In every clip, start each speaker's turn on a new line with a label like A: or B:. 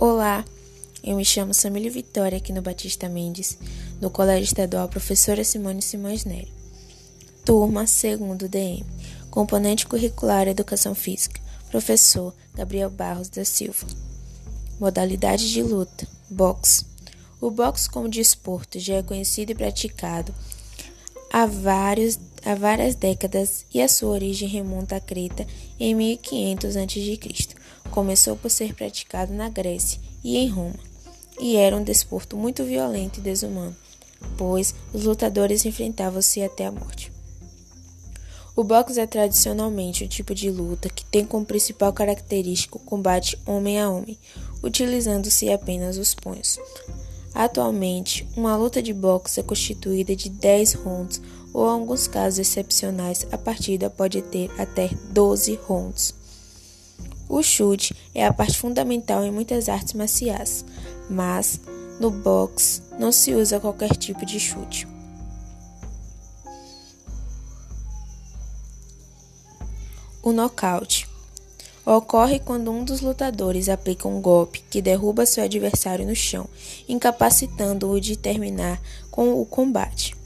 A: Olá, eu me chamo Samília Vitória aqui no Batista Mendes, no Colégio Estadual Professora Simone Simões Nery. Turma 2 DM, componente curricular Educação Física, professor Gabriel Barros da Silva. Modalidade de luta: boxe. O boxe como desporto já é conhecido e praticado há, vários, há várias décadas e a sua origem remonta a Creta em 1500 a.C. Começou por ser praticado na Grécia e em Roma, e era um desporto muito violento e desumano, pois os lutadores enfrentavam-se até a morte. O boxe é tradicionalmente um tipo de luta que tem como principal característica o combate homem a homem, utilizando-se apenas os punhos. Atualmente, uma luta de boxe é constituída de 10 rounds ou, em alguns casos excepcionais, a partida pode ter até 12 rounds. O chute é a parte fundamental em muitas artes marciais, mas no boxe não se usa qualquer tipo de chute. O nocaute ocorre quando um dos lutadores aplica um golpe que derruba seu adversário no chão, incapacitando-o de terminar com o combate.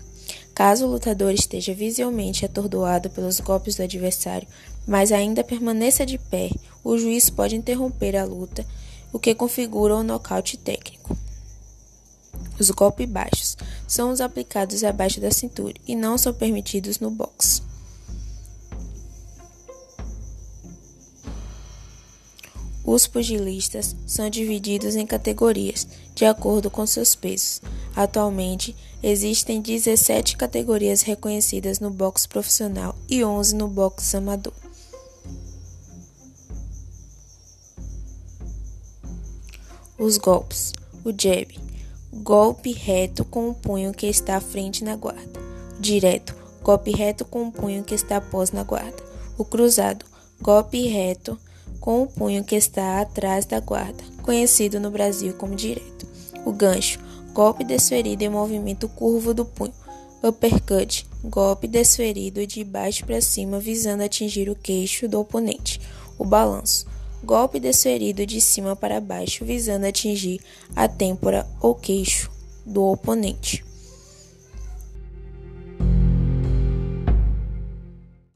A: Caso o lutador esteja visivelmente atordoado pelos golpes do adversário, mas ainda permaneça de pé, o juiz pode interromper a luta, o que configura um nocaute técnico. Os golpes baixos são os aplicados abaixo da cintura e não são permitidos no boxe. Os pugilistas são divididos em categorias, de acordo com seus pesos. Atualmente, existem 17 categorias reconhecidas no boxe profissional e 11 no boxe amador. Os golpes: o jab, golpe reto com o punho que está à frente na guarda. O direto, golpe reto com o punho que está após na guarda. O cruzado, golpe reto com o punho que está atrás da guarda, conhecido no Brasil como direto. O gancho, golpe desferido em movimento curvo do punho. Uppercut, golpe desferido de baixo para cima visando atingir o queixo do oponente. O balanço, golpe desferido de cima para baixo visando atingir a têmpora ou queixo do oponente.